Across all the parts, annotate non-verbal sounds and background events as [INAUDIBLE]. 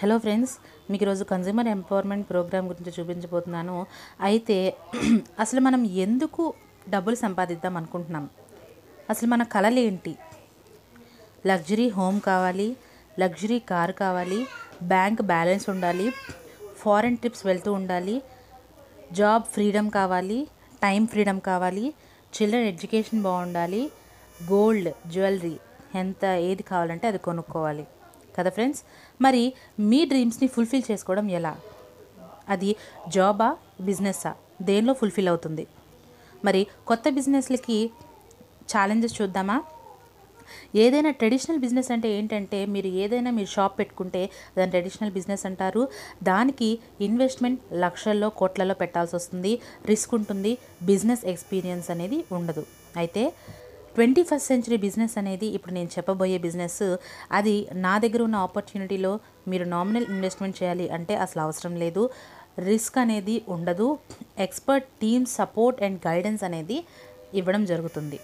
Hello friends మీకు ఈరోజు consumer empowerment programme గురించి చూపించబోతున్నాను. అయితే [CLEARS THROAT] అసలు మనం ఎందుకు డబ్బులు సంపాదిద్దాం అనుకుంటున్నాం? అసలు మన కళలు ఏంటి? లగ్జరీ హోమ్ కావాలి లగ్జరీ కార్ కావాలి బ్యాంక్ బ్యాలెన్స్ ఉండాలి ఫారెన్ ట్రిప్స్ వెళ్తూ ఉండాలి జాబ్ ఫ్రీడమ్ కావాలి టైం ఫ్రీడమ్ కావాలి చిల్డ్రన్ ఎడ్యుకేషన్ బాగుండాలి గోల్డ్ జ్యువెలరీ ఎంత ఏది కావాలంటే అది కొనుక్కోవాలి. కదా ఫ్రెండ్స్? మరి మీ డ్రీమ్స్ని ఫుల్ఫిల్ చేసుకోవడం ఎలా? అది జాబా బిజినెస్సా? దేనిలో ఫుల్ఫిల్ అవుతుంది? మరి కొత్త బిజినెస్లకి ఛాలెంజెస్ చూద్దామా? ఏదైనా ట్రెడిషనల్ బిజినెస్ అంటే ఏంటంటే మీరు ఏదైనా మీరు షాప్ పెట్టుకుంటే దాని ట్రెడిషనల్ బిజినెస్ అంటారు. దానికి ఇన్వెస్ట్మెంట్ లక్షల్లో కోట్లలో పెట్టాల్సి వస్తుంది. రిస్క్ ఉంటుంది. బిజినెస్ ఎక్స్పీరియన్స్ అనేది ఉండదు. అయితే ట్వంటీ ఫస్ట్ సెంచరీ బిజినెస్ అనేది ఇప్పుడు నేను చెప్పబోయే బిజినెస్. అది నా దగ్గర ఉన్న ఆపర్చునిటీలో మీరు నామినల్ ఇన్వెస్ట్మెంట్ చేయాలి అంటే అసలు అవసరం లేదు. రిస్క్ అనేది ఉండదు. Expert team support and guidance అనేది ఇవ్వడం జరుగుతుంది.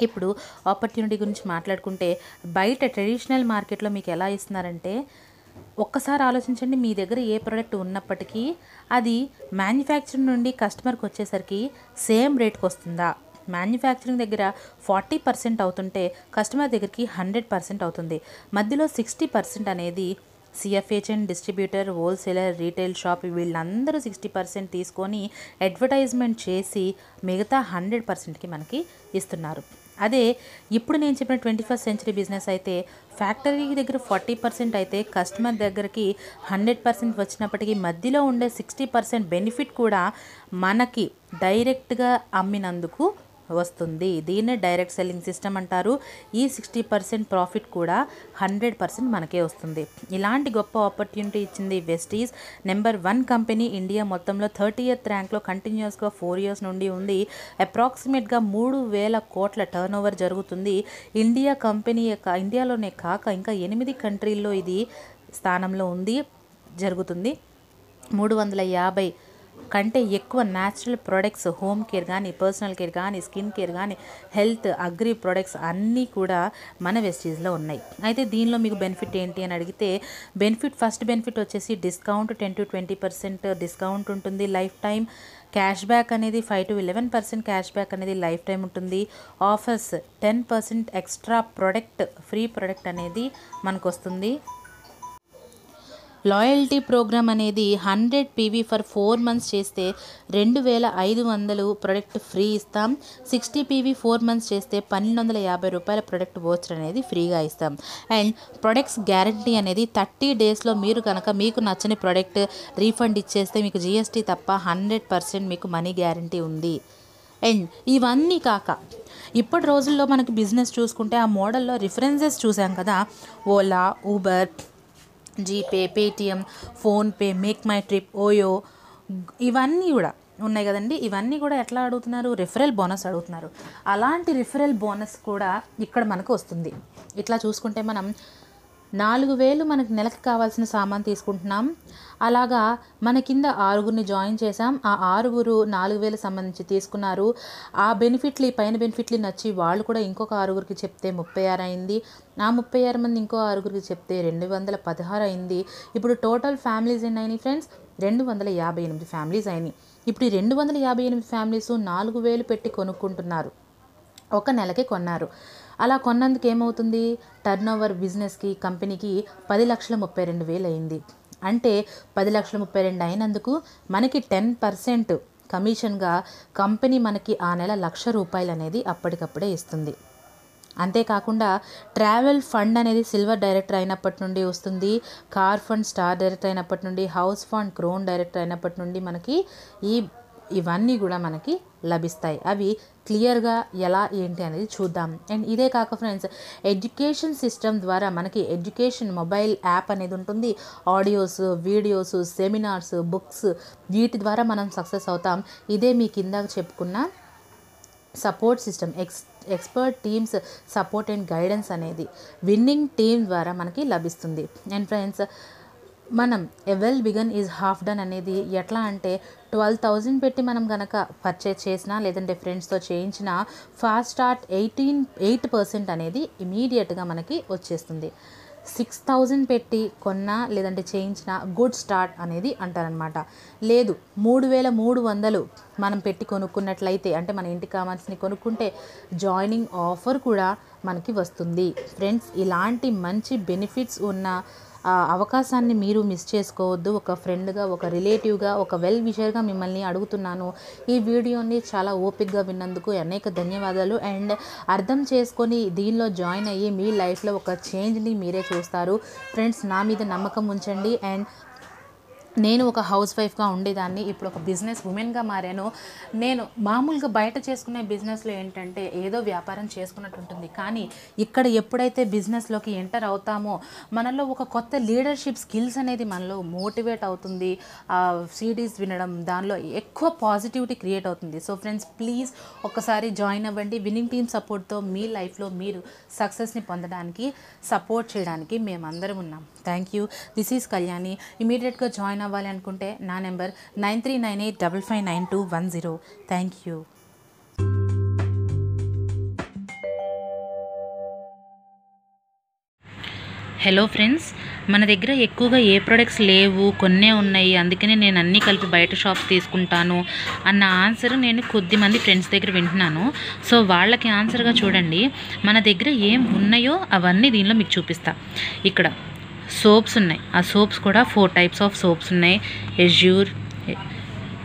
ఇప్పుడు ఆపర్చునిటీ గురించి మాట్లాడుకుంటే బయట ట్రెడిషనల్ మార్కెట్లో మీకు ఎలా ఇస్తున్నారంటే ఒక్కసారి ఆలోచించండి మీ దగ్గర ఏ ప్రోడక్ట్ ఉన్నప్పటికీ అది మ్యానుఫ్యాక్చరింగ్ నుండి కస్టమర్కి వచ్చేసరికి సేమ్ రేట్కి వస్తుందా మ్యానుఫ్యాక్చరింగ్ దగ్గర ఫార్టీ పర్సెంట్ అవుతుంటే కస్టమర్ దగ్గరికి హండ్రెడ్ పర్సెంట్ అవుతుంది. మధ్యలో సిక్స్టీ పర్సెంట్ అనేది CFHN distributor wholesaler retail shop వీళ్ళందరూ సిక్స్టీ పర్సెంట్ తీసుకొని అడ్వర్టైజ్మెంట్ చేసి మిగతా హండ్రెడ్ పర్సెంట్కి మనకి ఇస్తున్నారు. అదే ఇప్పుడు నేను చెప్పిన ట్వంటీ ఫస్ట్ సెంచరీ బిజినెస్ అయితే ఫ్యాక్టరీ దగ్గర ఫార్టీ పర్సెంట్ అయితే కస్టమర్ దగ్గరికి హండ్రెడ్ పర్సెంట్ వచ్చినప్పటికీ మధ్యలో ఉండే సిక్స్టీ పర్సెంట్ బెనిఫిట్ కూడా మనకి డైరెక్ట్గా అమ్మినందుకు వస్తుంది. దీన్నే డైరెక్ట్ సెల్లింగ్ సిస్టమ్ అంటారు. ఈ సిక్స్టీ పర్సెంట్ ప్రాఫిట్ కూడా హండ్రెడ్ పర్సెంట్ మనకే వస్తుంది. ఇలాంటి గొప్ప ఆపర్చునిటీ ఇచ్చింది Vestige. Number one company India మొత్తంలో థర్టీ ఎయిత్ ర్యాంక్లో కంటిన్యూస్గా ఫోర్ ఇయర్స్ నుండి ఉంది. అప్రాక్సిమేట్గా మూడు వేల కోట్ల టర్న్ ఓవర్ జరుగుతుంది. ఇండియా కంపెనీ యొక్క ఇండియాలోనే కాక ఇంకా ఎనిమిది కంట్రీల్లో ఇది స్థానంలో ఉంది జరుగుతుంది. మూడు వందల యాభై కంటే ఎక్కువ న్యాచురల్ ప్రొడక్ట్స్ హోమ్ కేర్ కానీ పర్సనల్ కేర్ కానీ స్కిన్ కేర్ కానీ హెల్త్ అగ్రి ప్రొడక్ట్స్ అన్నీ కూడా మన వెస్టీజ్లో ఉన్నాయి. అయితే దీనిలో మీకు బెనిఫిట్ ఏంటి అని అడిగితే బెనిఫిట్ ఫస్ట్ బెనిఫిట్ వచ్చేసి discount ten to twenty percent discount ఉంటుంది. లైఫ్ టైం క్యాష్ బ్యాక్ అనేది five to eleven percent cash back అనేది లైఫ్ టైం ఉంటుంది. Offers ten percent extra product free product అనేది మనకు వస్తుంది లాయల్టీ ప్రోగ్రామ్ అనేది hundred PV for four months చేస్తే రెండు వేల ఐదు వందలు ప్రొడక్ట్ ఫ్రీ ఇస్తాం. సిక్స్టీ పీవీ ఫోర్ మంత్స్ చేస్తే పన్నెండు వందల యాభై రూపాయల ప్రొడక్ట్ వోచర్ అనేది ఫ్రీగా ఇస్తాం. అండ్ ప్రొడక్ట్స్ గ్యారంటీ అనేది థర్టీ డేస్లో మీరు కనుక మీకు నచ్చని ప్రొడక్ట్ రీఫండ్ ఇచ్చేస్తే మీకు జిఎస్టీ తప్ప హండ్రెడ్ పర్సెంట్ మీకు మనీ గ్యారంటీ ఉంది. అండ్ ఇవన్నీ కాక ఇప్పటి రోజుల్లో మనకి బిజినెస్ చూసుకుంటే ఆ మోడల్లో రిఫరెన్సెస్ చూసాం కదా. Ola Uber GPay Paytm PhonePe MakeMyTrip Oyo ఇవన్నీ కూడా ఉన్నాయి కదండి. ఇవన్నీ కూడా ఎట్లా అడుగుతున్నారు? రిఫరల్ బోనస్ అడుగుతున్నారు. అలాంటి రిఫరల్ బోనస్ కూడా ఇక్కడ మనకు వస్తుంది. ఇట్లా చూసుకుంటే మనం నాలుగు వేలు మనకు నెలకు కావాల్సిన సామాన్ తీసుకుంటున్నాం. అలాగా మన కింద ఆరుగురిని జాయిన్ చేశాం. ఆ ఆరుగురు నాలుగు వేల సంబంధించి తీసుకున్నారు. ఆ బెనిఫిట్లు ఈ పైన బెనిఫిట్లు నచ్చి వాళ్ళు కూడా ఇంకొక ఆరుగురికి చెప్తే ముప్పై ఆరు అయింది. ఆ ముప్పై ఆరు మంది ఇంకో ఆరుగురికి చెప్తే రెండు వందల పదహారు అయింది. ఇప్పుడు టోటల్ ఫ్యామిలీస్ ఎన్ని అయినాయి ఫ్రెండ్స్? రెండు వందల యాభై ఎనిమిది ఫ్యామిలీస్ అయినాయి. ఇప్పుడు ఈ రెండు వందల యాభై ఎనిమిది ఫ్యామిలీస్ నాలుగు వేలు పెట్టి కొనుక్కుంటున్నారు. ఒక నెలకి కొన్నారు. అలా కొన్నందుకు ఏమవుతుంది? టర్న్ ఓవర్ బిజినెస్కి కంపెనీకి పది లక్షల ముప్పై రెండు వేలు అయింది. అంటే పది లక్షల ముప్పై రెండు అయినందుకు మనకి టెన్ పర్సెంట్ కమిషన్గా కంపెనీ మనకి ఆ నెల లక్ష రూపాయలు అనేది అప్పటికప్పుడే ఇస్తుంది. అంతేకాకుండా ట్రావెల్ ఫండ్ అనేది సిల్వర్ డైరెక్టర్ అయినప్పటి నుండి వస్తుంది. కార్ ఫండ్ స్టార్ డైరెక్టర్ అయినప్పటి నుండి హౌస్ ఫండ్ క్రోన్ డైరెక్టర్ అయినప్పటి నుండి మనకి ఈ ఇవన్నీ కూడా మనకి లభిస్తాయి. అవి క్లియర్గా ఎలా ఏంటి అనేది చూద్దాం. అండ్ ఇదే కాక ఫ్రెండ్స్ ఎడ్యుకేషన్ సిస్టమ్ ద్వారా మనకి ఎడ్యుకేషన్ మొబైల్ యాప్ అనేది ఉంటుంది. ఆడియోస్ వీడియోస్ సెమినార్స్ బుక్స్ వీటి ద్వారా మనం సక్సెస్ అవుతాం. ఇదే మీ కింద చెప్పుకున్న support system ex expert teams support and guidance అనేది విన్నింగ్ టీమ్ ద్వారా మనకి లభిస్తుంది. అండ్ ఫ్రెండ్స్ మనం a well begun is half done అనేది ఎట్లా అంటే ట్వెల్వ్ థౌజండ్ పెట్టి మనం కనుక పర్చేజ్ చేసినా లేదంటే ఫ్రెండ్స్తో చేయించినా fast start eighteen eight percent అనేది ఇమీడియట్గా మనకి వచ్చేస్తుంది. సిక్స్ థౌజండ్ పెట్టి కొన్నా లేదంటే చేయించిన గుడ్ స్టార్ట్ అనేది అంటారనమాట లేదు మూడు వేల మూడు వందలు మనం పెట్టి కొనుక్కున్నట్లయితే అంటే మన ఇంటికి కావాల్సిన కొనుక్కుంటే జాయినింగ్ ఆఫర్ కూడా మనకి వస్తుంది. ఫ్రెండ్స్ ఇలాంటి మంచి బెనిఫిట్స్ ఉన్న అవకాశాన్ని మీరు మిస్ చేసుకోవద్దు. ఒక ఫ్రెండ్గా ఒక రిలేటివ్గా ఒక వెల్ విషర్గా మిమ్మల్ని అడుగుతున్నాను. ఈ వీడియోని చాలా ఓపిక్గా విన్నందుకు అనేక ధన్యవాదాలు. అండ్ అర్థం చేసుకొని దీనిలో జాయిన్ అయ్యి మీ లైఫ్లో ఒక చేంజ్ని మీరే చూస్తారు. ఫ్రెండ్స్ నా మీద నమ్మకం ఉంచండి. అండ్ నేను ఒక హౌస్ వైఫ్గా ఉండేదాన్ని ఇప్పుడు ఒక బిజినెస్ ఉమెన్గా మారాను. నేను మామూలుగా బయట చేసుకునే బిజినెస్లో ఏంటంటే ఏదో వ్యాపారం చేసుకున్నట్టు ఉంటుంది. కానీ ఇక్కడ ఎప్పుడైతే బిజినెస్లోకి ఎంటర్ అవుతామో మనలో ఒక కొత్త లీడర్షిప్ స్కిల్స్ అనేది మనలో మోటివేట్ అవుతుంది. సిడీస్ వినడం దానిలో ఎక్కువ పాజిటివిటీ క్రియేట్ అవుతుంది. సో ఫ్రెండ్స్ ప్లీజ్ ఒకసారి జాయిన్ అవ్వండి. విన్నింగ్ టీమ్ సపోర్ట్తో మీ లైఫ్లో మీరు సక్సెస్ని పొందడానికి సపోర్ట్ చేయడానికి మేమందరం ఉన్నాం. Thank you. This is Kalyani. ఇమీడియట్గా జాయిన్ అవ్వాలి అనుకుంటే నా number nine three nine eight double five nine two one zero. Thank you. Hello friends మన దగ్గర ఎక్కువగా ఏ ప్రొడక్ట్స్ లేవు కొన్నే ఉన్నాయి. అందుకనే నేను అన్నీ కలిపి బయట షాప్స్ తీసుకుంటాను అన్న ఆన్సర్ నేను కొద్దిమంది ఫ్రెండ్స్ దగ్గర వింటున్నాను. సో వాళ్ళకి ఆన్సర్గా చూడండి. మన దగ్గర ఏం ఉన్నాయో అవన్నీ దీనిలో మీకు చూపిస్తా. ఇక్కడ సోప్స్ ఉన్నాయి. ఆ సోప్స్ కూడా ఫోర్ టైప్స్ ఆఫ్ సోప్స్ ఉన్నాయి. ఎజ్యూర్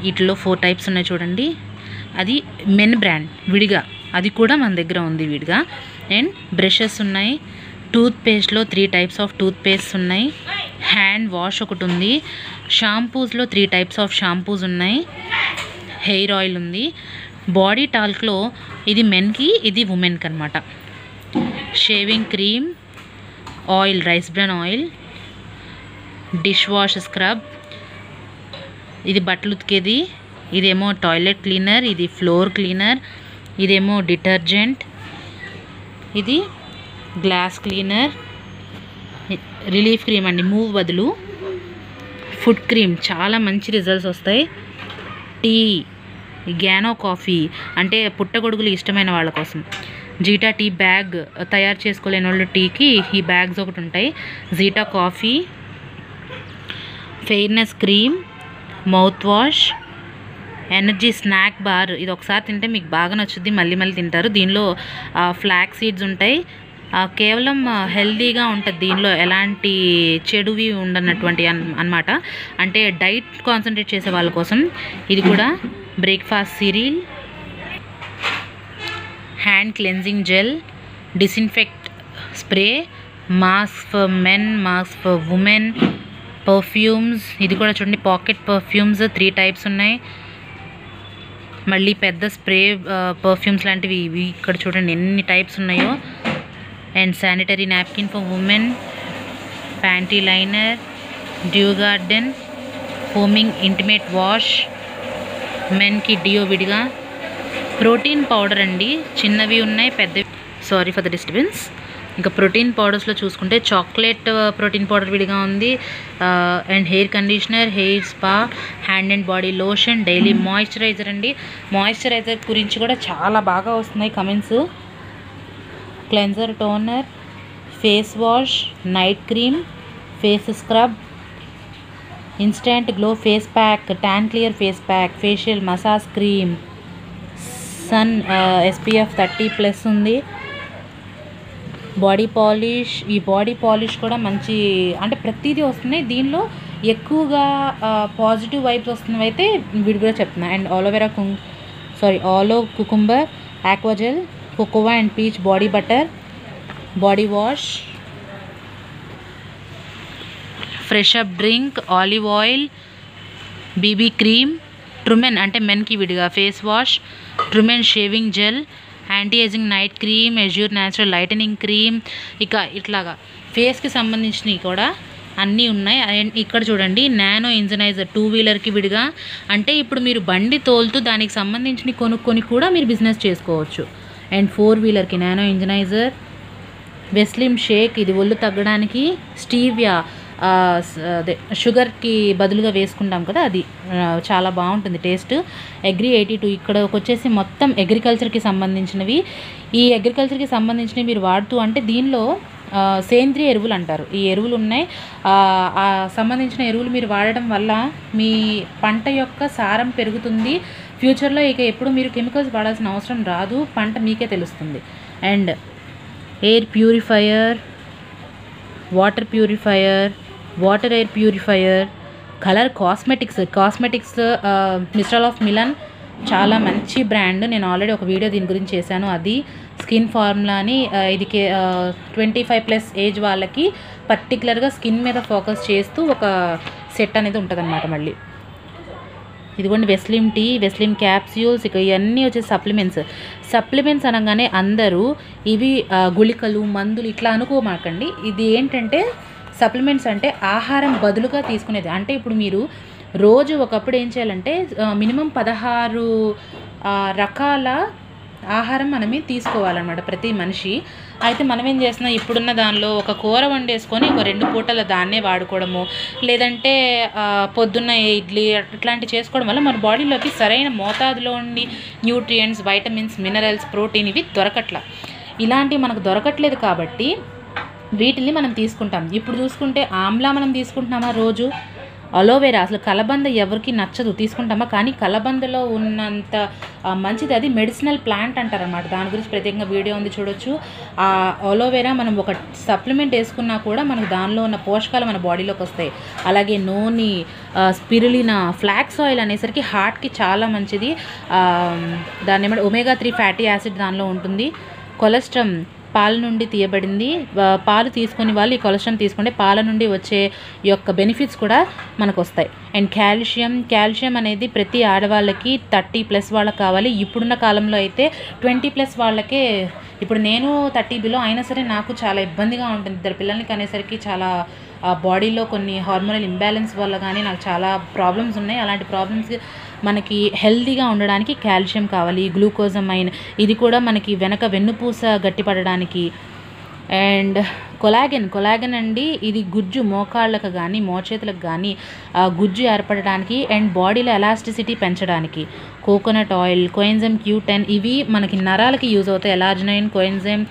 వీటిలో ఫోర్ టైప్స్ ఉన్నాయి చూడండి. అది మెన్ బ్రాండ్ విడిగా. అది కూడా మన దగ్గర ఉంది విడిగా. అండ్ బ్రషెస్ ఉన్నాయి. టూత్ పేస్ట్లో three types of toothpaste ఉన్నాయి. హ్యాండ్ వాష్ ఒకటి ఉంది. షాంపూస్లో త్రీ టైప్స్ ఆఫ్ షాంపూస్ ఉన్నాయి. హెయిర్ ఆయిల్ ఉంది. బాడీ టాల్క్లో ఇది మెన్కి ఇది ఉమెన్కి అనమాట shaving cream oil rice bran oil dish wash scrub. ఇది బట్టలు ఉతికేది ఇదేమో టాయిలెట్ క్లీనర్ ఇది ఫ్లోర్ క్లీనర్ ఇదేమో డిటర్జెంట్ ఇది గ్లాస్ క్లీనర్ రిలీఫ్ క్రీమ్ అండి మూవ్ బదులు ఫుడ్ క్రీమ్. చాలా మంచి రిజల్ట్స్ వస్తాయి. టీ గ్యానో కాఫీ అంటే పుట్టగొడుగులు ఇష్టమైన వాళ్ళ కోసం. జీటా టీ బ్యాగ్ తయారు చేసుకోలేని వాళ్ళు టీకి ఈ బ్యాగ్స్ ఒకటి ఉంటాయి. Zeta coffee fairness cream mouth wash energy snack bar. ఇది ఒకసారి తింటే మీకు బాగా నచ్చుద్ది మళ్ళీ మళ్ళీ తింటారు. దీనిలో ఫ్లాక్ సీడ్స్ ఉంటాయి. కేవలం హెల్దీగా ఉంటుంది దీనిలో ఎలాంటి చెడువి ఉండనటువంటి అన్ అనమాట. అంటే డైట్ కాన్సన్ట్రేట్ చేసే వాళ్ళ కోసం ఇది కూడా breakfast cereal hand cleansing gel disinfect spray mask for men mask for women perfumes ఇది కూడా చూడండి పాకెట్ పర్ఫ్యూమ్స్ త్రీ టైప్స్ ఉన్నాయి. మళ్ళీ పెద్ద స్ప్రే పర్ఫ్యూమ్స్ లాంటివి ఇవి ఇక్కడ చూడండి ఎన్ని టైప్స్ ఉన్నాయో. And sanitary napkin for women panty liner dew garden homing intimate wash మెన్కి deo విడిగా ప్రోటీన్ పౌడర్ అండి. చిన్నవి ఉన్నాయి పెద్దవి. సారీ ఫర్ ద డిస్టర్బెన్స్ ఇంకా ప్రోటీన్ పౌడర్స్లో చూసుకుంటే చాక్లెట్ ప్రోటీన్ పౌడర్ విడిగా ఉంది. And hair conditioner hair spa hand and body lotion daily moisturiser అండి. మాయిశ్చరైజర్ గురించి కూడా చాలా బాగా వస్తున్నాయి comments. Cleanser toner face wash night cream face scrub instant glow face pack tan clear face pack facial massage cream. Sun SPF thirty plus ఉంది. Body polish ఈ body polish కూడా మంచి అంటే ప్రతిదీ వస్తున్నాయి. దీనిలో ఎక్కువగా పాజిటివ్ వైబ్స్ వస్తున్నవి అయితే వీడి కూడా చెప్తున్నా. And aloe vera కుం sorry aloe cucumber aqua gel cocoa and peach body butter body wash fresh up drink olive oil BB cream Truemen అంటే మెన్కి విడిగా face wash Truemen shaving gel anti ageing night cream Assure natural lightening cream ఇక ఇట్లాగా. ఫేస్కి సంబంధించినవి కూడా అన్నీ ఉన్నాయి. అండ్ ఇక్కడ చూడండి నానో ఇంజనైజర్ టూ వీలర్కి విడిగా. అంటే ఇప్పుడు మీరు బండి తోలుతూ దానికి సంబంధించిన కొనుక్కొని కూడా మీరు బిజినెస్ చేసుకోవచ్చు. అండ్ ఫోర్ వీలర్కి నానో ఇంజనైజర్ వెస్లిమ్ షేక్ ఇది ఒళ్ళు తగ్గడానికి స్టీవియా. అదే షుగర్కి బదులుగా వేసుకుంటాం కదా అది. చాలా బాగుంటుంది టేస్ట్. అగ్రి ఎయిటీ టూ ఇక్కడ వచ్చేసి మొత్తం అగ్రికల్చర్కి సంబంధించినవి. ఈ అగ్రికల్చర్కి సంబంధించినవి మీరు వాడుతూ అంటే దీనిలో సేంద్రియ ఎరువులు అంటారు. ఈ ఎరువులు ఉన్నాయి. ఆ, సంబంధించిన ఎరువులు మీరు వాడడం వల్ల మీ పంట యొక్క సారం పెరుగుతుంది. ఫ్యూచర్లో ఇక ఎప్పుడు మీరు కెమికల్స్ వాడాల్సిన అవసరం రాదు. పంట మీకే తెలుస్తుంది. And air purifier water purifier water air purifier colour cosmetics cosmetics Mistral of Milan చాలా మంచి బ్రాండ్. నేను ఆల్రెడీ ఒక వీడియో దీని గురించి చేశాను. అది స్కిన్ ఫార్ములా అని ఇది ట్వంటీ ఫైవ్ ప్లస్ ఏజ్ వాళ్ళకి పర్టికులర్గా స్కిన్ మీద ఫోకస్ చేస్తూ ఒక సెట్ అనేది ఉంటుందన్నమాట మళ్ళీ. ఇదిగోండి వెస్లిమ్ టీ వెస్లిమ్ క్యాప్స్యూల్స్ ఇక ఇవన్నీ వచ్చేసి సప్లిమెంట్స్ సప్లిమెంట్స్ అనగానే అందరూ ఇవి గుళికలు మందులు ఇట్లా అనుకోమాకండి. ఇది ఏంటంటే సప్లిమెంట్స్ అంటే ఆహారం బదులుగా తీసుకునేది. అంటే ఇప్పుడు మీరు రోజు ఒకప్పుడు ఏం చేయాలంటే మినిమం పదహారు రకాల ఆహారం మనమే తీసుకోవాలన్నమాట ప్రతి మనిషి. అయితే మనం ఏం చేస్తున్నాం ఇప్పుడున్న దానిలో ఒక కూర వండేసుకొని ఒక రెండు పూటల దాన్నే వాడుకోవడము లేదంటే పొద్దున్న ఇడ్లీ అట్లాంటివి చేసుకోవడం వల్ల మన బాడీలోకి సరైన మోతాదులో ఉండి న్యూట్రియంట్స్ వైటమిన్స్ మినరల్స్ ప్రోటీన్ ఇవి దొరకట్ల. ఇలాంటివి మనకు దొరకట్లేదు కాబట్టి వీటిని మనం తీసుకుంటాం. ఇప్పుడు చూసుకుంటే ఆమ్లా మనం తీసుకుంటున్నామా రోజు? అలోవెరా అసలు కలబంద ఎవరికి నచ్చదు. తీసుకుంటామా? కానీ కలబందలో ఉన్నంత మంచిది అది మెడిసినల్ ప్లాంట్ అంటారనమాట దాని గురించి ప్రత్యేకంగా వీడియో ఉంది చూడొచ్చు. ఆ అలోవెరా మనం ఒక సప్లిమెంట్ వేసుకున్నా కూడా మనకు దానిలో ఉన్న పోషకాలు మన బాడీలోకి వస్తాయి. అలాగే నూనె స్పిరులిన ఫ్లాక్స్ ఆయిల్ అనేసరికి హార్ట్కి చాలా మంచిది. దాన్ని ఏమంటే ఒమేగా త్రీ ఫ్యాటీ యాసిడ్ దానిలో ఉంటుంది. కొలెస్ట్రమ్ పాల నుండి తీయబడింది. పాలు తీసుకుని వాళ్ళు ఈ కొలెస్ట్రాల్ తీసుకుంటే పాల నుండి వచ్చే యొక్క బెనిఫిట్స్ కూడా మనకు వస్తాయి అండ్ కాల్షియం కాల్షియం అనేది ప్రతి ఆడవాళ్ళకి థర్టీ ప్లస్ వాళ్ళకి కావాలి. ఇప్పుడున్న కాలంలో అయితే ట్వంటీ ప్లస్ వాళ్ళకే ఇప్పుడు నేను థర్టీ బిలో అయినా సరే నాకు చాలా ఇబ్బందిగా ఉంటుంది. ఇద్దరు పిల్లలకి అనేసరికి చాలా బాడీలో కొన్ని హార్మోనల్ ఇంబ్యాలెన్స్ వల్ల కానీ నాకు చాలా ప్రాబ్లమ్స్ ఉన్నాయి. అలాంటి ప్రాబ్లమ్స్ మనకి హెల్తీగా ఉండడానికి కాల్షియం కావాలి గ్లూకోజమైన్. ఇది కూడా మనకి వెనక వెన్నుపూస గట్టిపడడానికి. అండ్ కొలాగెన్ కొలాగెన్ అండి ఇది గుజ్జు మోకాళ్ళకు కానీ మోచేతులకు కానీ గుజ్జు ఏర్పడడానికి అండ్ బాడీలో ఎలాస్టిసిటీ పెంచడానికి. Coconut oil coenzyme Q ten ఇవి మనకి నరాలకి యూజ్ అవుతాయి. ఎలాజినైన్ కోఎన్జైమ్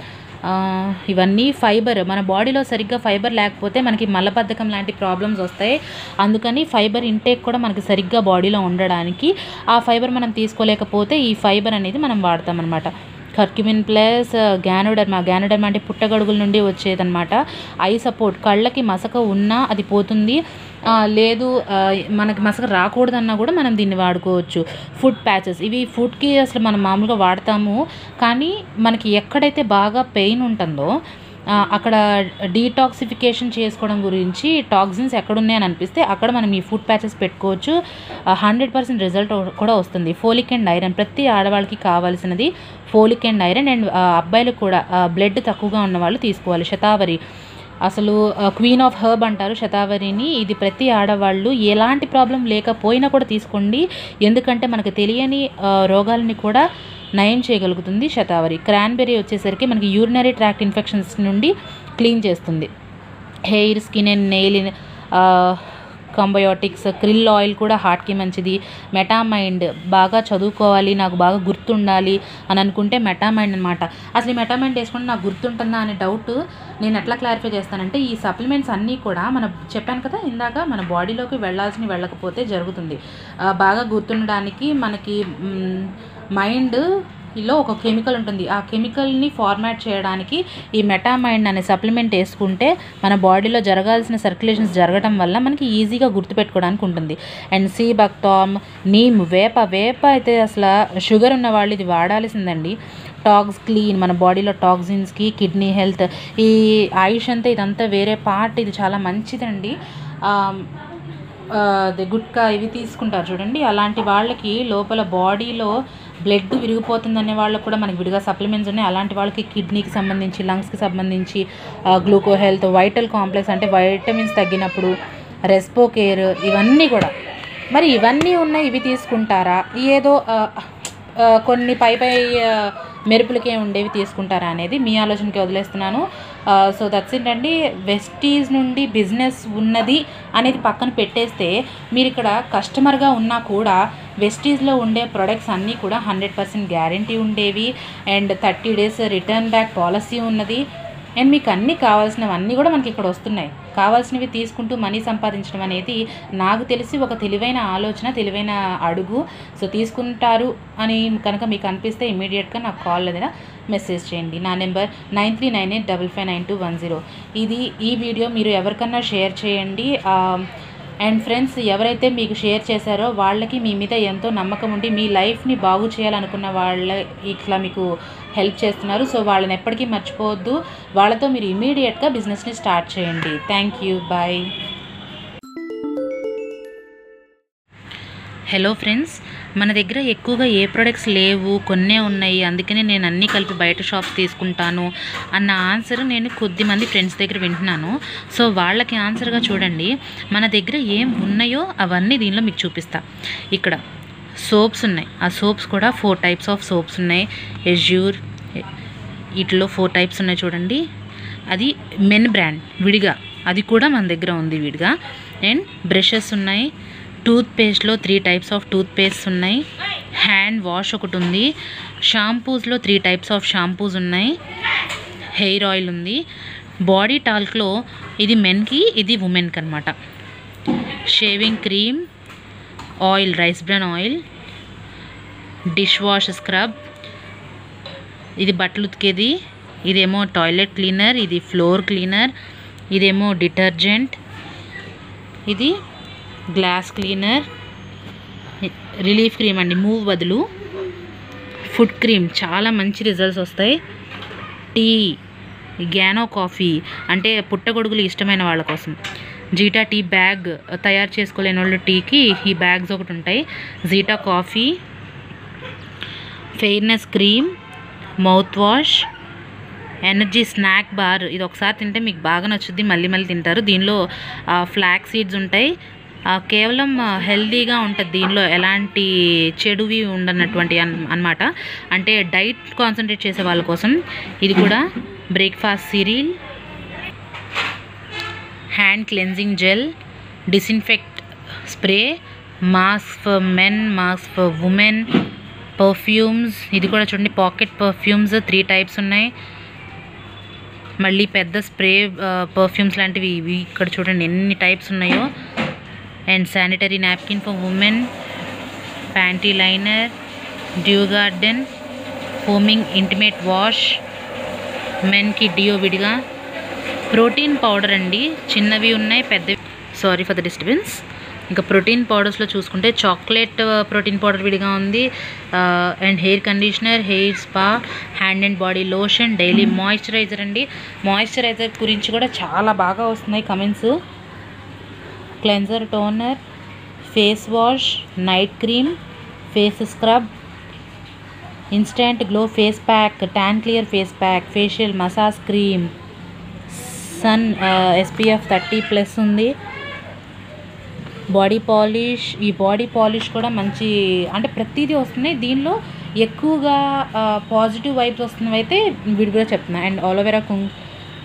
ఇవన్నీ ఫైబర్. మన బాడీలో సరిగ్గా ఫైబర్ లేకపోతే మనకి మలబద్ధకం లాంటి ప్రాబ్లమ్స్ వస్తాయి. అందుకని ఫైబర్ ఇంటేక్ కూడా మనకి సరిగ్గా బాడీలో ఉండడానికి ఆ ఫైబర్ మనం తీసుకోలేకపోతే ఈ ఫైబర్ అనేది మనం వాడతాం అనమాట కర్క్యుమిన్ ప్లస్ గ్యానోడర్మా గ్యానోడర్మా అంటే పుట్టగడుగుల నుండి వచ్చేదన్నమాట. Eye support. కళ్ళకి మసక ఉన్నా అది పోతుంది. లేదు మనకి మసక రాకూడదన్నా కూడా మనం దీన్ని వాడుకోవచ్చు. Foot patches. ఇవి ఫుడ్కి అసలు మనం మామూలుగా వాడతాము. కానీ మనకి ఎక్కడైతే బాగా పెయిన్ ఉంటుందో అక్కడ డీటాక్సిఫికేషన్ చేసుకోవడం గురించి టాక్సిన్స్ ఎక్కడున్నాయని అనిపిస్తే అక్కడ మనం ఈ ఫుడ్ ప్యాచెస్ పెట్టుకోవచ్చు. హండ్రెడ్ పర్సెంట్ రిజల్ట్ కూడా వస్తుంది. ఫోలిక్ అండ్ ఐరన్ ప్రతి ఆడవాళ్ళకి కావాల్సినది ఫోలిక్ అండ్ ఐరన్ అండ్ అబ్బాయిలకు కూడా బ్లడ్ తక్కువగా ఉన్న వాళ్ళు తీసుకోవాలి. శతావరి. అసలు క్వీన్ ఆఫ్ హర్బ్ అంటారు శతావరిని. ఇది ప్రతి ఆడవాళ్ళు ఎలాంటి ప్రాబ్లం లేకపోయినా కూడా తీసుకోండి. ఎందుకంటే మనకు తెలియని రోగాలని కూడా నయం చేయగలుగుతుంది శతావరి. క్రాన్బెర్రీ వచ్చేసరికి మనకి యూరినరీ ట్రాక్ట్ ఇన్ఫెక్షన్స్ నుండి క్లీన్ చేస్తుంది. హెయిర్ స్కిన్ అండ్ నెయిల్ కంబయోటిక్స్ క్రిల్ ఆయిల్ కూడా హార్ట్కి మంచిది. మెటామైండ్ బాగా చదువుకోవాలి నాకు బాగా గుర్తుండాలి అని అనుకుంటే మెటామైండ్ అనమాట అసలు ఈ మెటామైండ్ వేసుకుంటే నాకు గుర్తుంటుందా అనే డౌట్ నేను ఎట్లా క్లారిఫై చేస్తానంటే ఈ సప్లిమెంట్స్ అన్నీ కూడా మనం చెప్పాను కదా ఇందాక మన బాడీలోకి వెళ్ళాల్సిన వెళ్ళకపోతే జరుగుతుంది. బాగా గుర్తుండడానికి మనకి మైండ్లో ఒక కెమికల్ ఉంటుంది. ఆ కెమికల్ని ఫార్మాట్ చేయడానికి ఈ మెటామైండ్ అనే సప్లిమెంట్ వేసుకుంటే మన బాడీలో జరగాల్సిన సర్క్యులేషన్స్ జరగడం వల్ల మనకి ఈజీగా గుర్తుపెట్టుకోవడానికి ఉంటుంది. అండ్ సీ బక్టామ్ నీమ్ వేప వేప అయితే అసలు షుగర్ ఉన్న వాళ్ళు ఇది వాడాల్సిందండి. టాక్స్ క్లీన్ మన బాడీలో టాక్సిన్స్కి కిడ్నీ హెల్త్ ఈ ఆయుష్ అంతా ఇదంతా వేరే పార్ట్ ఇది చాలా మంచిదండి. అదే గుట్కా ఇవి తీసుకుంటారు చూడండి. అలాంటి వాళ్ళకి లోపల బాడీలో బ్లడ్ విరిగిపోతుందనే వాళ్ళకి కూడా మనకి విడిగా సప్లిమెంట్స్ ఉన్నాయి. అలాంటి వాళ్ళకి కిడ్నీకి సంబంధించి లంగ్స్కి సంబంధించి గ్లూకో హెల్త్ వైటల్ కాంప్లెక్స్ అంటే వైటమిన్స్ తగ్గినప్పుడు రెస్పో కేర్ ఇవన్నీ కూడా. మరి ఇవన్నీ ఉన్నాయి ఇవి తీసుకుంటారా? ఏదో కొన్ని పై పై మెరుపులకే ఉండేవి తీసుకుంటారా అనేది మీ ఆలోచనకి వదిలేస్తున్నాను. సో దట్స్ ఏంటండి వెస్టీజ్ నుండి బిజినెస్ ఉన్నది అనేది పక్కన పెట్టేస్తే మీరు ఇక్కడ కస్టమర్గా ఉన్నా కూడా వెస్టీజ్లో ఉండే ప్రొడక్ట్స్ అన్నీ కూడా హండ్రెడ్ పర్సెంట్ గ్యారంటీ ఉండేవి. And thirty days return back policy ఉన్నది. అండ్ మీకు అన్నీ కావాల్సినవన్నీ కూడా మనకి ఇక్కడ వస్తున్నాయి. కావాల్సినవి తీసుకుంటూ మనీ సంపాదించడం అనేది నాకు తెలిసి ఒక తెలివైన ఆలోచన తెలివైన అడుగు. సో తీసుకుంటారు అని కనుక మీకు అనిపిస్తే ఇమీడియట్గా నాకు కాల్ లేదా మెసేజ్ చేయండి. నా number nine three nine eight double five nine two one zero ఇది ఈ వీడియో మీరు ఎవరికన్నా షేర్ చేయండి. Um, అండ్ ఫ్రెండ్స్ ఎవరైతే మీకు షేర్ చేశారో వాళ్ళకి మీ మీద ఎంతో నమ్మకం ఉండి మీ లైఫ్ని బాగు చేయాలనుకున్న వాళ్ళ ఇట్లా మీకు హెల్ప్ చేస్తున్నారు. సో వాళ్ళని ఎప్పటికీ మర్చిపోవద్దు. వాళ్ళతో మీరు ఇమీడియట్గా బిజినెస్ని స్టార్ట్ చేయండి. Thank you bye hello friends మన దగ్గర ఎక్కువగా ఏ ప్రొడక్ట్స్ లేవు కొన్నే ఉన్నాయి. అందుకనే నేను అన్నీ కలిపి బయట షాప్స్ తీసుకుంటాను అన్న ఆన్సర్ నేను కొద్ది మంది ఫ్రెండ్స్ దగ్గర వింటున్నాను. సో వాళ్ళకి ఆన్సర్గా చూడండి. మన దగ్గర ఏం ఉన్నాయో అవన్నీ దీనిలో మీకు చూపిస్తా. ఇక్కడ సోప్స్ ఉన్నాయి. ఆ సోప్స్ కూడా ఫోర్ టైప్స్ ఆఫ్ సోప్స్ ఉన్నాయి. ఎజ్యూర్ వీటిలో ఫోర్ టైప్స్ ఉన్నాయి చూడండి. అది మెన్ బ్రాండ్ విడిగా. అది కూడా మన దగ్గర ఉంది విడిగా. అండ్ బ్రషెస్ ఉన్నాయి. టూత్పేస్ట్లో త్రీ టైప్స్ ఆఫ్ టూత్పేస్ట్ ఉన్నాయి. హ్యాండ్ వాష్ ఒకటి ఉంది. షాంపూస్లో త్రీ టైప్స్ ఆఫ్ షాంపూస్ ఉన్నాయి. హెయిర్ ఆయిల్ ఉంది. బాడీ టాల్క్లో ఇది మెన్కి ఇది ఉమెన్కి అనమాట shaving cream oil rice bran oil dish wash scrub ఇది బట్టలు ఉతికేది ఇదేమో టాయిలెట్ క్లీనర్ ఇది ఫ్లోర్ క్లీనర్ ఇదేమో డిటర్జెంట్ ఇది గ్లాస్ క్లీనర్ రిలీఫ్ క్రీమ్ అండి మూవ్ బదులు ఫుడ్ క్రీమ్. చాలా మంచి రిజల్ట్స్ వస్తాయి. టీ గ్యానో కాఫీ అంటే పుట్టగొడుగులు ఇష్టమైన వాళ్ళ కోసం. జీటా టీ బ్యాగ్ తయారు చేసుకోలేని వాళ్ళు టీకి ఈ బ్యాగ్స్ ఒకటి ఉంటాయి. Zeta coffee fairness cream mouth wash energy snack bar. ఇది ఒకసారి తింటే మీకు బాగా నచ్చుద్ది మళ్ళీ మళ్ళీ తింటారు. దీనిలో ఫ్లాక్ సీడ్స్ ఉంటాయి. కేవలం హెల్దీగా ఉంటుంది దీనిలో ఎలాంటి చెడువి ఉండనటువంటి అన్ అనమాట అంటే డైట్ కాన్సన్ట్రేట్ చేసే వాళ్ళ కోసం ఇది కూడా breakfast cereal hand cleansing gel disinfect spray mask for men mask for women perfumes. ఇది కూడా చూడండి పాకెట్ పర్ఫ్యూమ్స్ త్రీ టైప్స్ ఉన్నాయి. మళ్ళీ పెద్ద స్ప్రే పర్ఫ్యూమ్స్ లాంటివి ఇవి ఇక్కడ చూడండి ఎన్ని టైప్స్ ఉన్నాయో. And sanitary napkin for women panty liner dew garden homing intimate wash మెన్కి deo విడిగా. ప్రోటీన్ పౌడర్ అండి. చిన్నవి ఉన్నాయి పెద్దవి. సారీ ఫర్ ద డిస్టర్బెన్స్ ఇంకా ప్రోటీన్ పౌడర్స్లో చూసుకుంటే చాక్లెట్ ప్రోటీన్ పౌడర్ విడిగా ఉంది. And hair conditioner hair spa hand and body lotion daily moisturiser అండి. మాయిశ్చరైజర్ గురించి కూడా చాలా బాగా వస్తున్నాయి comments. Cleanser toner face wash night cream face scrub instant glow face pack tan clear face pack facial massage cream sun SPF thirty plus ఉంది. Body polish ఈ body polish కూడా మంచి అంటే ప్రతిదీ వస్తున్నాయి దీనిలో ఎక్కువగా పాజిటివ్ వైబ్స్ వస్తున్నవి అయితే విడిగా చెప్తున్నా. And aloe vera కుం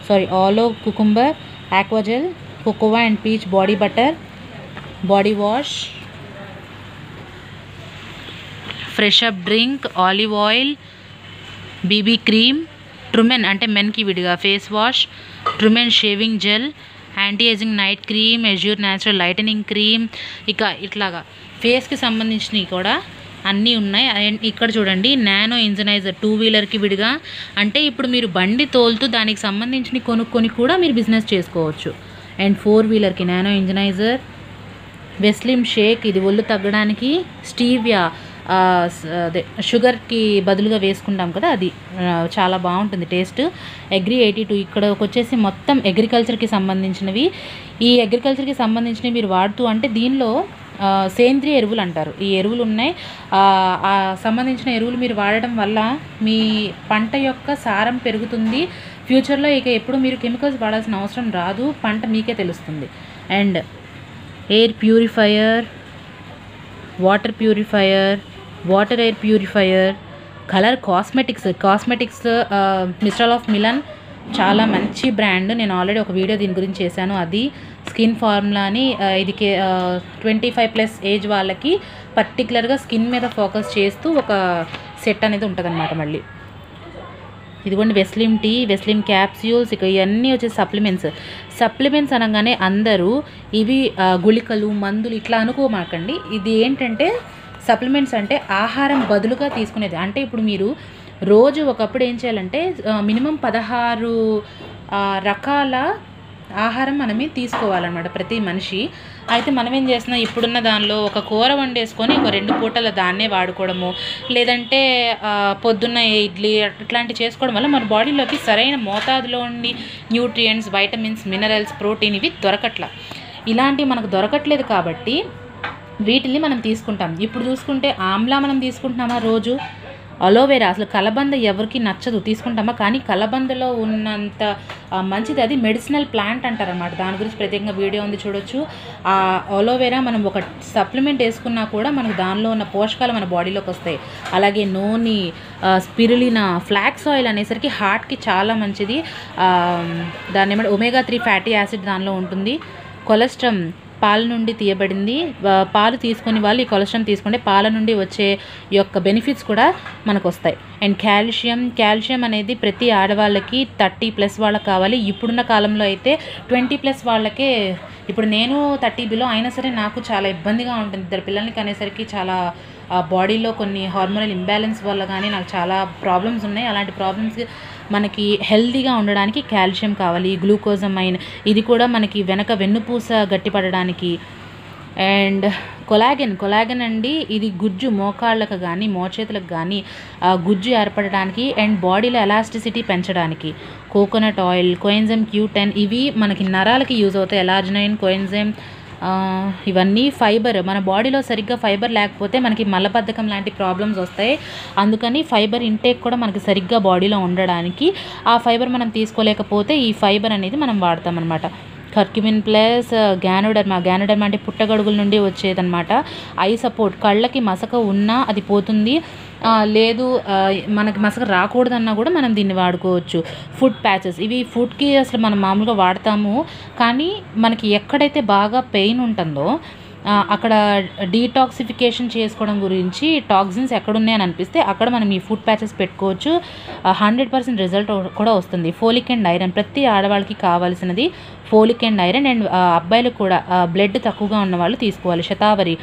sorry aloe cucumber aqua gel cocoa and peach body butter body wash fresh up drink olive oil BB cream Trumen అంటే మెన్కి విడిగా face wash Trumen shaving gel anti ageing night cream Assure natural lightening cream ఇక ఇట్లాగా. ఫేస్కి సంబంధించినవి కూడా అన్నీ ఉన్నాయి. అండ్ ఇక్కడ చూడండి నానో ఇంజనైజర్ టూ వీలర్కి విడిగా. అంటే ఇప్పుడు మీరు బండి తోలుతూ దానికి సంబంధించిన కొనుక్కొని కూడా మీరు బిజినెస్ చేసుకోవచ్చు. అండ్ ఫోర్ వీలర్కి నానో ఇంజనైజర్ వెస్లిమ్ షేక్ ఇది ఒళ్ళు తగ్గడానికి స్టీవియా అదే షుగర్కి బదులుగా వేసుకుంటాం కదా అది. చాలా బాగుంటుంది టేస్ట్. అగ్రి ఎయిటీ టూ ఇక్కడ వచ్చేసి మొత్తం అగ్రికల్చర్కి సంబంధించినవి. ఈ అగ్రికల్చర్కి సంబంధించినవి మీరు వాడుతూ అంటే దీనిలో సేంద్రియ ఎరువులు అంటారు. ఈ ఎరువులు ఉన్నాయి ఆ, సంబంధించిన ఎరువులు మీరు వాడడం వల్ల మీ పంట యొక్క సారం పెరుగుతుంది. ఫ్యూచర్లో ఇక ఎప్పుడు మీరు కెమికల్స్ వాడాల్సిన అవసరం రాదు. పంట మీకే తెలుస్తుంది. And air purifier water purifier water air purifier colour cosmetics cosmetics Mistral of Milan చాలా మంచి బ్రాండ్. నేను ఆల్రెడీ ఒక వీడియో దీని గురించి చేశాను. అది స్కిన్ ఫార్ములాని ఇది ట్వంటీ ఫైవ్ ప్లస్ ఏజ్ వాళ్ళకి పర్టికులర్గా స్కిన్ మీద ఫోకస్ చేస్తూ ఒక సెట్ అనేది ఉంటుందన్నమాట మళ్ళీ. ఇదిగోండి వెస్లిమ్ టీ వెస్లిమ్ క్యాప్స్యూల్స్ ఇక ఇవన్నీ వచ్చేసి సప్లిమెంట్స్ సప్లిమెంట్స్ అనగానే అందరూ ఇవి గుళికలు మందులు ఇట్లా అనుకోమాకండి. ఇది ఏంటంటే సప్లిమెంట్స్ అంటే ఆహారం బదులుగా తీసుకునేది. అంటే ఇప్పుడు మీరు రోజు ఒకప్పుడు ఏం చేయాలంటే మినిమం పదహారు రకాల ఆహారం మనమే తీసుకోవాలన్నమాట ప్రతి మనిషి. అయితే మనం ఏం చేస్తున్నాం? ఇప్పుడున్న దానిలో ఒక కూర వండేసుకొని ఒక రెండు పూటల దాన్నే వాడుకోవడము లేదంటే పొద్దున్న ఇడ్లీ ఇట్లాంటివి చేసుకోవడం వల్ల మన బాడీలోకి సరైన మోతాదులో ఉండి న్యూట్రియంట్స్ వైటమిన్స్ మినరల్స్ ప్రోటీన్ ఇవి దొరకట్ల. ఇలాంటివి మనకు దొరకట్లేదు కాబట్టి వీటిని మనం తీసుకుంటాం. ఇప్పుడు చూసుకుంటే ఆమ్లా మనం తీసుకుంటున్నామా రోజు? అలోవెరా. అసలు కలబంద ఎవరికి నచ్చదు. తీసుకుంటామా? కానీ కలబందలో ఉన్నంత మంచిది అది మెడిసినల్ ప్లాంట్ అంటారనమాట దాని గురించి ప్రత్యేకంగా వీడియో ఉంది చూడొచ్చు. ఆ అలోవెరా మనం ఒక సప్లిమెంట్ వేసుకున్నా కూడా మనకు దానిలో ఉన్న పోషకాలు మన బాడీలోకి వస్తాయి. అలాగే నూనె ఆ, స్పిరులినా ఫ్లాక్స్ ఆయిల్ అనేసరికి హార్ట్కి చాలా మంచిది. దాన్ని ఏమంటే ఒమేగా త్రీ ఫ్యాటీ యాసిడ్ దానిలో ఉంటుంది. కొలెస్ట్రమ్ పాల నుండి తీయబడింది. పాలు తీసుకుని వాళ్ళు ఈ కొలెస్ట్రాల్ తీసుకుంటే పాల నుండి వచ్చే యొక్క బెనిఫిట్స్ కూడా మనకు వస్తాయి అండ్ కాల్షియం కాల్షియం అనేది ప్రతి ఆడవాళ్ళకి థర్టీ ప్లస్ వాళ్ళకి కావాలి. ఇప్పుడున్న కాలంలో అయితే ట్వంటీ ప్లస్ వాళ్ళకే ఇప్పుడు నేను థర్టీ బిలో అయినా సరే నాకు చాలా ఇబ్బందిగా ఉంటుంది. ఇద్దరు పిల్లల్ని కనేసరికి చాలా బాడీలో కొన్ని హార్మోనల్ ఇంబ్యాలెన్స్ వల్ల కానీ నాకు చాలా ప్రాబ్లమ్స్ ఉన్నాయి. అలాంటి ప్రాబ్లమ్స్ మనకి హెల్తీగా ఉండడానికి కాల్షియం కావాలి గ్లూకోజమైన్. ఇది కూడా మనకి వెనక వెన్నుపూస గట్టిపడడానికి. అండ్ కొలాగెన్ కొలాగెన్ అండి ఇది గుజ్జు మోకాళ్ళకు కానీ మోచేతులకు కానీ గుజ్జు ఏర్పడడానికి అండ్ బాడీలో ఎలాస్టిసిటీ పెంచడానికి. Coconut oil coenzyme Q ten ఇవి మనకి నరాలకి యూజ్ అవుతాయి. ఎలార్జినైన్ కోయిన్జమ్ ఇవన్నీ ఫైబర్. మన బాడీలో సరిగ్గా ఫైబర్ లేకపోతే మనకి మలబద్ధకం లాంటి ప్రాబ్లమ్స్ వస్తాయి. అందుకని ఫైబర్ ఇంటేక్ కూడా మనకి సరిగ్గా బాడీలో ఉండడానికి ఆ ఫైబర్ మనం తీసుకోలేకపోతే ఈ ఫైబర్ అనేది మనం వాడతామన్నమాట. కర్క్యుమిన్ ప్లస్ గ్యానోడర్మా గ్యానోడర్మా అంటే పుట్టగడుగుల నుండి వచ్చేదన్నమాట. ఐ సపోర్ట్ కళ్ళకి మసక ఉన్నా అది పోతుంది. లేదు మనకి మసక రాకూడదన్నా కూడా మనం దీన్ని వాడుకోవచ్చు. Food patches. ఇవి ఫుడ్కి అసలు మనం మామూలుగా వాడతాము. కానీ మనకి ఎక్కడైతే బాగా పెయిన్ ఉంటుందో అక్కడ డీటాక్సిఫికేషన్ చేసుకోవడం గురించి టాక్సిన్స్ ఎక్కడున్నాయని అనిపిస్తే అక్కడ మనం ఈ ఫుడ్ ప్యాచెస్ పెట్టుకోవచ్చు. హండ్రెడ్ పర్సెంట్ రిజల్ట్ కూడా వస్తుంది. Folic and iron. ప్రతి ఆడవాళ్ళకి కావాల్సినది ఫోలిక్ అండ్ ఐరన్. అండ్ అబ్బాయిలకు కూడా బ్లడ్ తక్కువగా ఉన్న వాళ్ళు తీసుకోవాలి. శతావరి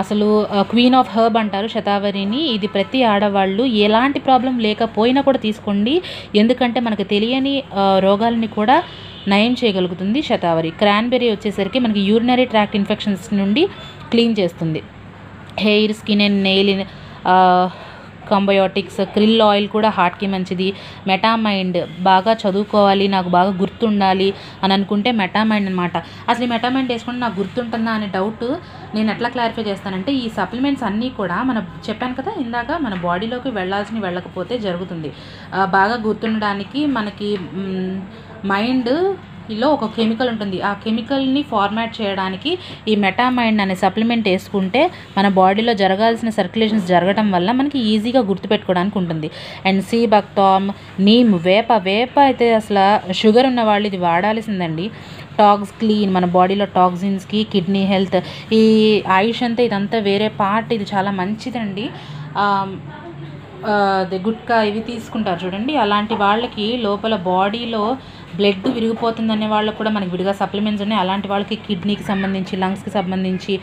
అసలు క్వీన్ ఆఫ్ హర్బ్ అంటారు శతావరిని. ఇది ప్రతి ఆడవాళ్ళు ఎలాంటి ప్రాబ్లం లేకపోయినా కూడా తీసుకోండి. ఎందుకంటే మనకు తెలియని రోగాలని కూడా నయం చేయగలుగుతుంది శతావరి. క్రాన్బెర్రీ వచ్చేసరికి మనకి యూరినరీ ట్రాక్ట్ ఇన్ఫెక్షన్స్ నుండి క్లీన్ చేస్తుంది. హెయిర్ స్కిన్ అండ్ నెయిల్ కంబయోటిక్స్ క్రిల్ ఆయిల్ కూడా హార్ట్కి మంచిది. మెటామైండ్ బాగా చదువుకోవాలి నాకు బాగా గుర్తుండాలి అని అనుకుంటే మెటామైండ్ అనమాట అసలు ఈ మెటామైండ్ వేసుకుంటే నాకు గుర్తుంటుందా అనే డౌట్ నేను ఎట్లా క్లారిఫై చేస్తానంటే ఈ సప్లిమెంట్స్ అన్నీ కూడా మన చెప్పాను కదా ఇందాక మన బాడీలోకి వెళ్ళాల్సిన వెళ్ళకపోతే జరుగుతుంది. బాగా గుర్తుండడానికి మనకి మైండ్ లో ఒక కెమికల్ ఉంటుంది. ఆ కెమికల్ని ఫార్మాట్ చేయడానికి ఈ మెటామైండ్ అనే సప్లిమెంట్ వేసుకుంటే మన బాడీలో జరగాల్సిన సర్క్యులేషన్స్ జరగడం వల్ల మనకి ఈజీగా గుర్తుపెట్టుకోవడానికి ఉంటుంది. అండ్ సీ బక్టామ్ నీమ్ వేప వేప అయితే అసలు షుగర్ ఉన్న వాళ్ళు ఇది వాడాల్సిందండి. టాక్స్ క్లీన్ మన బాడీలో టాక్సిన్స్కి కిడ్నీ హెల్త్ ఈ ఆయుష్ అంతా ఇదంతా వేరే పార్ట్ ఇది చాలా మంచిదండి. అదే గుట్కా ఇవి తీసుకుంటారు చూడండి. అలాంటి వాళ్ళకి లోపల బాడీలో బ్లడ్ విరిగిపోతుందనే వాళ్ళకి కూడా మనకి విడిగా సప్లిమెంట్స్ ఉన్నాయి. అలాంటి వాళ్ళకి కిడ్నీకి సంబంధించి లంగ్స్కి సంబంధించి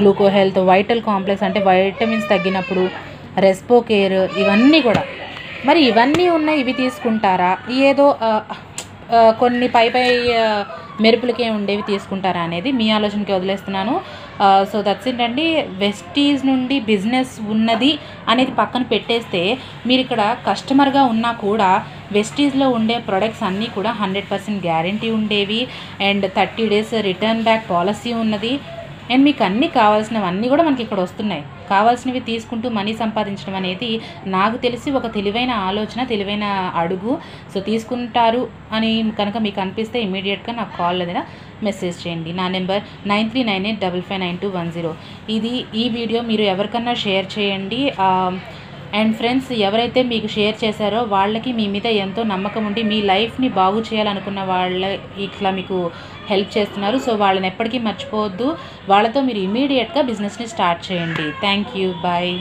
గ్లూకో హెల్త్ వైటల్ కాంప్లెక్స్ అంటే వైటమిన్స్ తగ్గినప్పుడు రెస్పో కేర్ ఇవన్నీ కూడా. మరి ఇవన్నీ ఉన్నాయి ఇవి తీసుకుంటారా? ఏదో కొన్ని పై పై మెరుపులకే ఉండేవి తీసుకుంటారా అనేది మీ ఆలోచనకి వదిలేస్తున్నాను. సో దట్స్ ఇట్ అండి. వెస్టీజ్ నుండి బిజినెస్ ఉన్నది అనేది పక్కన పెట్టేస్తే మీరు ఇక్కడ కస్టమర్గా ఉన్నా కూడా వెస్టీజ్లో ఉండే ప్రొడక్ట్స్ అన్నీ కూడా హండ్రెడ్ పర్సెంట్ గ్యారంటీ ఉండేవి. And thirty days return back policy ఉన్నది. అండ్ మీకు అన్నీ కావాల్సినవన్నీ కూడా మనకి ఇక్కడ వస్తున్నాయి. కావాల్సినవి తీసుకుంటూ మనీ సంపాదించడం అనేది నాకు తెలిసి ఒక తెలివైన ఆలోచన తెలివైన అడుగు. సో తీసుకుంటారు అని కనుక మీకు అనిపిస్తే ఇమీడియట్గా నాకు కాల్ ఏదైనా మెసేజ్ చేయండి. నా number nine three nine eight double five nine two one zero. ఇది ఈ వీడియో మీరు ఎవరికన్నా షేర్ చేయండి. అండ్ ఫ్రెండ్స్ ఎవరైతే మీకు షేర్ చేశారో వాళ్ళకి మీ మీద ఎంతో నమ్మకం ఉండి మీ లైఫ్ని బాగు చేయాలనుకున్న వాళ్ళ ఇట్లా మీకు హెల్ప్ చేస్తున్నారు. సో వాళ్ళని ఎప్పటికీ మర్చిపోవద్దు. వాళ్ళతో మీరు ఇమీడియట్గా బిజినెస్ని స్టార్ట్ చేయండి. Thank you. బాయ్.